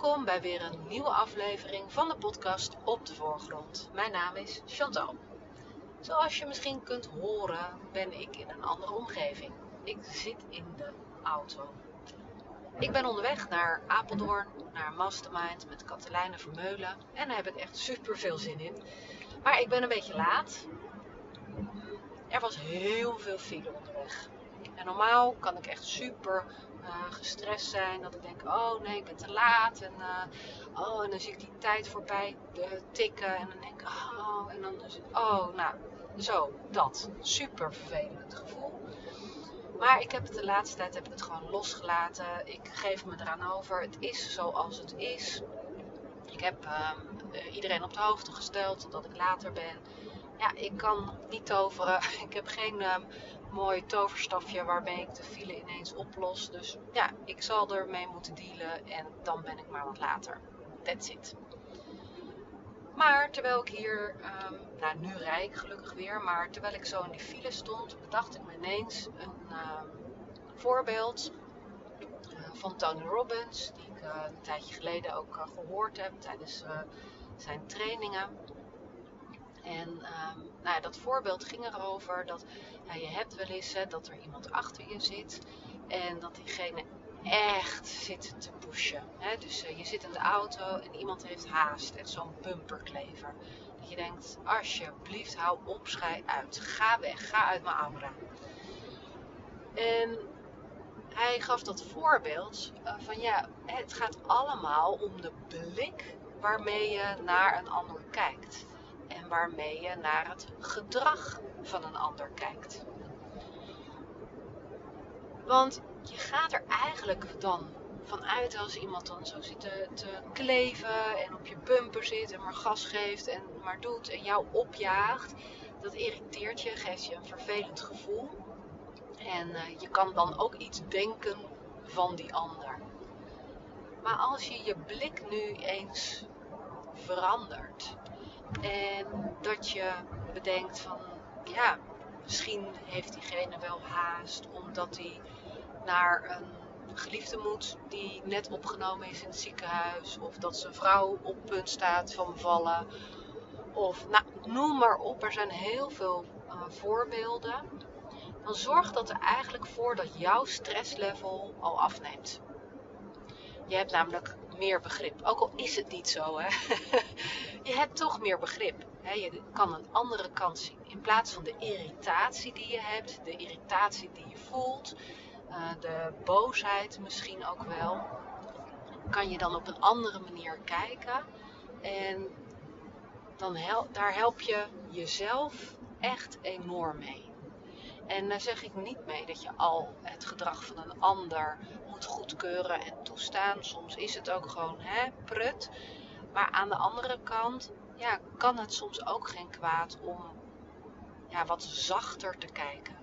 Welkom bij weer een nieuwe aflevering van de podcast Op de Voorgrond. Mijn naam is Chantal. Zoals je misschien kunt horen, ben ik in een andere omgeving. Ik zit in de auto. Ik ben onderweg naar Apeldoorn, naar Mastermind met Katelijne Vermeulen. En daar heb ik echt super veel zin in. Maar ik ben een beetje laat. Er was heel veel file onderweg. En normaal kan ik echt super uh, gestrest zijn. Dat ik denk, oh nee, ik ben te laat. En, uh, oh, en dan zie ik die tijd voorbij tikken. En dan denk ik, oh, en dan oh, nou, zo, dat. Super vervelend gevoel. Maar ik heb het de laatste tijd heb ik het gewoon losgelaten. Ik geef me eraan over. Het is zoals het is. Ik heb uh, iedereen op de hoogte gesteld dat ik later ben. Ja, ik kan niet toveren. Ik heb geen uh, mooi toverstafje waarmee ik de file ineens oplos. Dus ja, ik zal ermee moeten dealen en dan ben ik maar wat later. That's it. Maar terwijl ik hier, um, nou nu rijd ik gelukkig weer, maar terwijl ik zo in die file stond, bedacht ik me ineens een um, voorbeeld uh, van Tony Robbins, die ik uh, een tijdje geleden ook uh, gehoord heb tijdens zijn trainingen. En um, nou dat voorbeeld ging erover dat ja, je hebt wel eens hè, dat er iemand achter je zit en dat diegene echt zit te pushen. Hè? Dus uh, je zit in de auto en iemand heeft haast en zo'n bumperklever. Dat je denkt, alsjeblieft hou op, schij uit. Ga weg, ga uit mijn aura. En hij gaf dat voorbeeld uh, van ja, het gaat allemaal om de blik waarmee je naar een ander kijkt waarmee je naar het gedrag van een ander kijkt. Want je gaat er eigenlijk dan vanuit als iemand dan zo zit te, kleven en op je bumper zit en maar gas geeft en maar doet en jou opjaagt. Dat irriteert je, geeft je een vervelend gevoel. En uh, je kan dan ook iets denken van die ander. Maar als je je blik nu eens verandert en dat je bedenkt van, ja, misschien heeft diegene wel haast omdat hij naar een geliefde moet die net opgenomen is in het ziekenhuis. Of dat zijn vrouw op punt staat van bevallen. Of nou, noem maar op, er zijn heel veel uh, voorbeelden. Dan zorgt dat er eigenlijk voor dat jouw stresslevel al afneemt. Je hebt namelijk meer begrip. Ook al is het niet zo, hè. je hebt toch meer begrip. Hè? Je kan een andere kant zien. In plaats van de irritatie die je hebt, de irritatie die je voelt, uh, de boosheid misschien ook wel, kan je dan op een andere manier kijken. En dan daar help je jezelf echt enorm mee. En daar zeg ik niet mee dat je al het gedrag van een ander goedkeuren en toestaan. Soms is het ook gewoon hè, prut. Maar aan de andere kant ja, kan het soms ook geen kwaad om ja, wat zachter te kijken.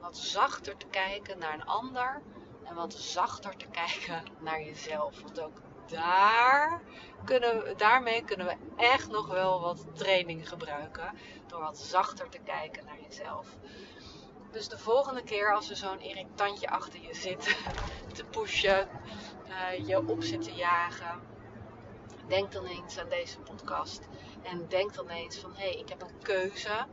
Wat zachter te kijken naar een ander en wat zachter te kijken naar jezelf. Want ook daar kunnen we, daarmee kunnen we echt nog wel wat training gebruiken. Door wat zachter te kijken naar jezelf. Dus de volgende keer als er zo'n irritantje achter je zit te pushen, uh, je op zit te jagen, denk dan eens aan deze podcast. En denk dan eens van hé, hey, ik heb een keuze.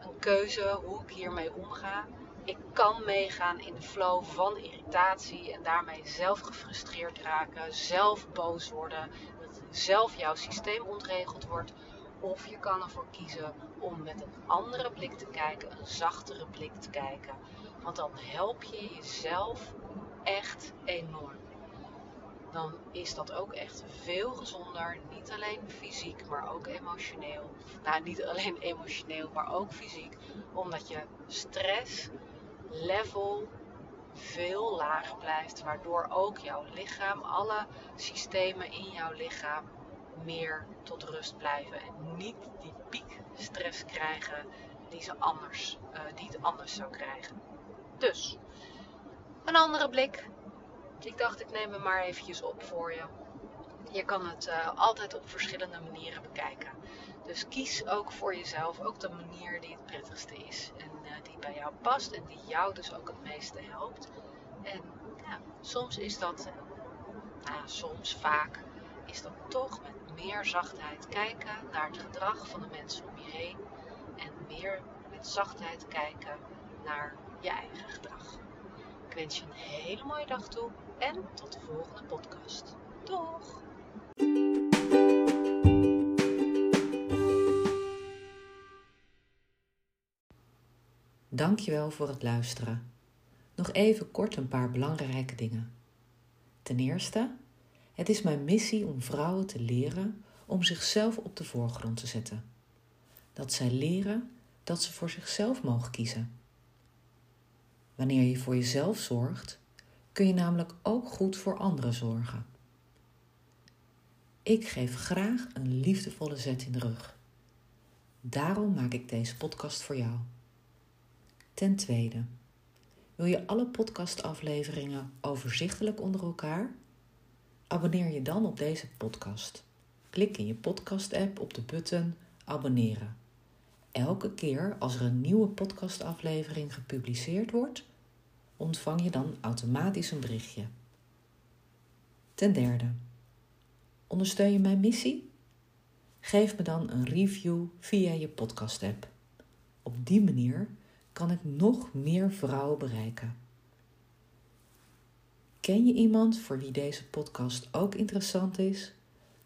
Een keuze hoe ik hiermee omga. Ik kan meegaan in de flow van irritatie en daarmee zelf gefrustreerd raken, zelf boos worden, dat zelf jouw systeem ontregeld wordt. Of je kan ervoor kiezen om met een andere blik te kijken, een zachtere blik te kijken. Want dan help je jezelf echt enorm. Dan is dat ook echt veel gezonder. Niet alleen fysiek, maar ook emotioneel. Nou, niet alleen emotioneel, maar ook fysiek. Omdat je stress level veel lager blijft. Waardoor ook jouw lichaam, alle systemen in jouw lichaam meer tot rust blijven. En niet die piekstress krijgen die, ze anders, uh, die het anders zou krijgen. Dus, een andere blik. Ik dacht, ik neem hem maar eventjes op voor je. Je kan het uh, altijd op verschillende manieren bekijken. Dus kies ook voor jezelf ook de manier die het prettigste is. En uh, die bij jou past en die jou dus ook het meeste helpt. En ja, soms is dat, nou, soms vaak is dan toch met meer zachtheid kijken naar het gedrag van de mensen om je heen en meer met zachtheid kijken naar je eigen gedrag. Ik wens je een hele mooie dag toe en tot de volgende podcast. Doeg! Dankjewel voor het luisteren. Nog even kort een paar belangrijke dingen. Ten eerste, het is mijn missie om vrouwen te leren om zichzelf op de voorgrond te zetten. Dat zij leren dat ze voor zichzelf mogen kiezen. Wanneer je voor jezelf zorgt, kun je namelijk ook goed voor anderen zorgen. Ik geef graag een liefdevolle zet in de rug. Daarom maak ik deze podcast voor jou. Ten tweede, wil je alle podcastafleveringen overzichtelijk onder elkaar? Abonneer je dan op deze podcast. Klik in je podcast-app op de button abonneren. Elke keer als er een nieuwe podcastaflevering gepubliceerd wordt, ontvang je dan automatisch een berichtje. Ten derde, ondersteun je mijn missie? Geef me dan een review via je podcast-app. Op die manier kan ik nog meer vrouwen bereiken. Ken je iemand voor wie deze podcast ook interessant is?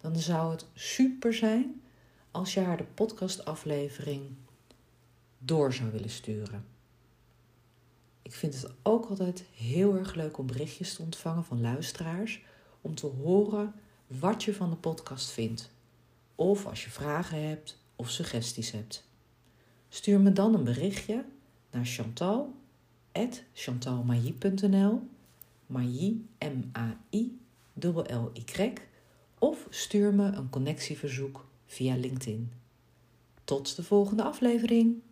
Dan zou het super zijn als je haar de podcastaflevering door zou willen sturen. Ik vind het ook altijd heel erg leuk om berichtjes te ontvangen van luisteraars om te horen wat je van de podcast vindt. Of als je vragen hebt of suggesties hebt. Stuur me dan een berichtje naar Chantal, Mailly, M-A-I, L-Y, of stuur me een connectieverzoek via LinkedIn. Tot de volgende aflevering!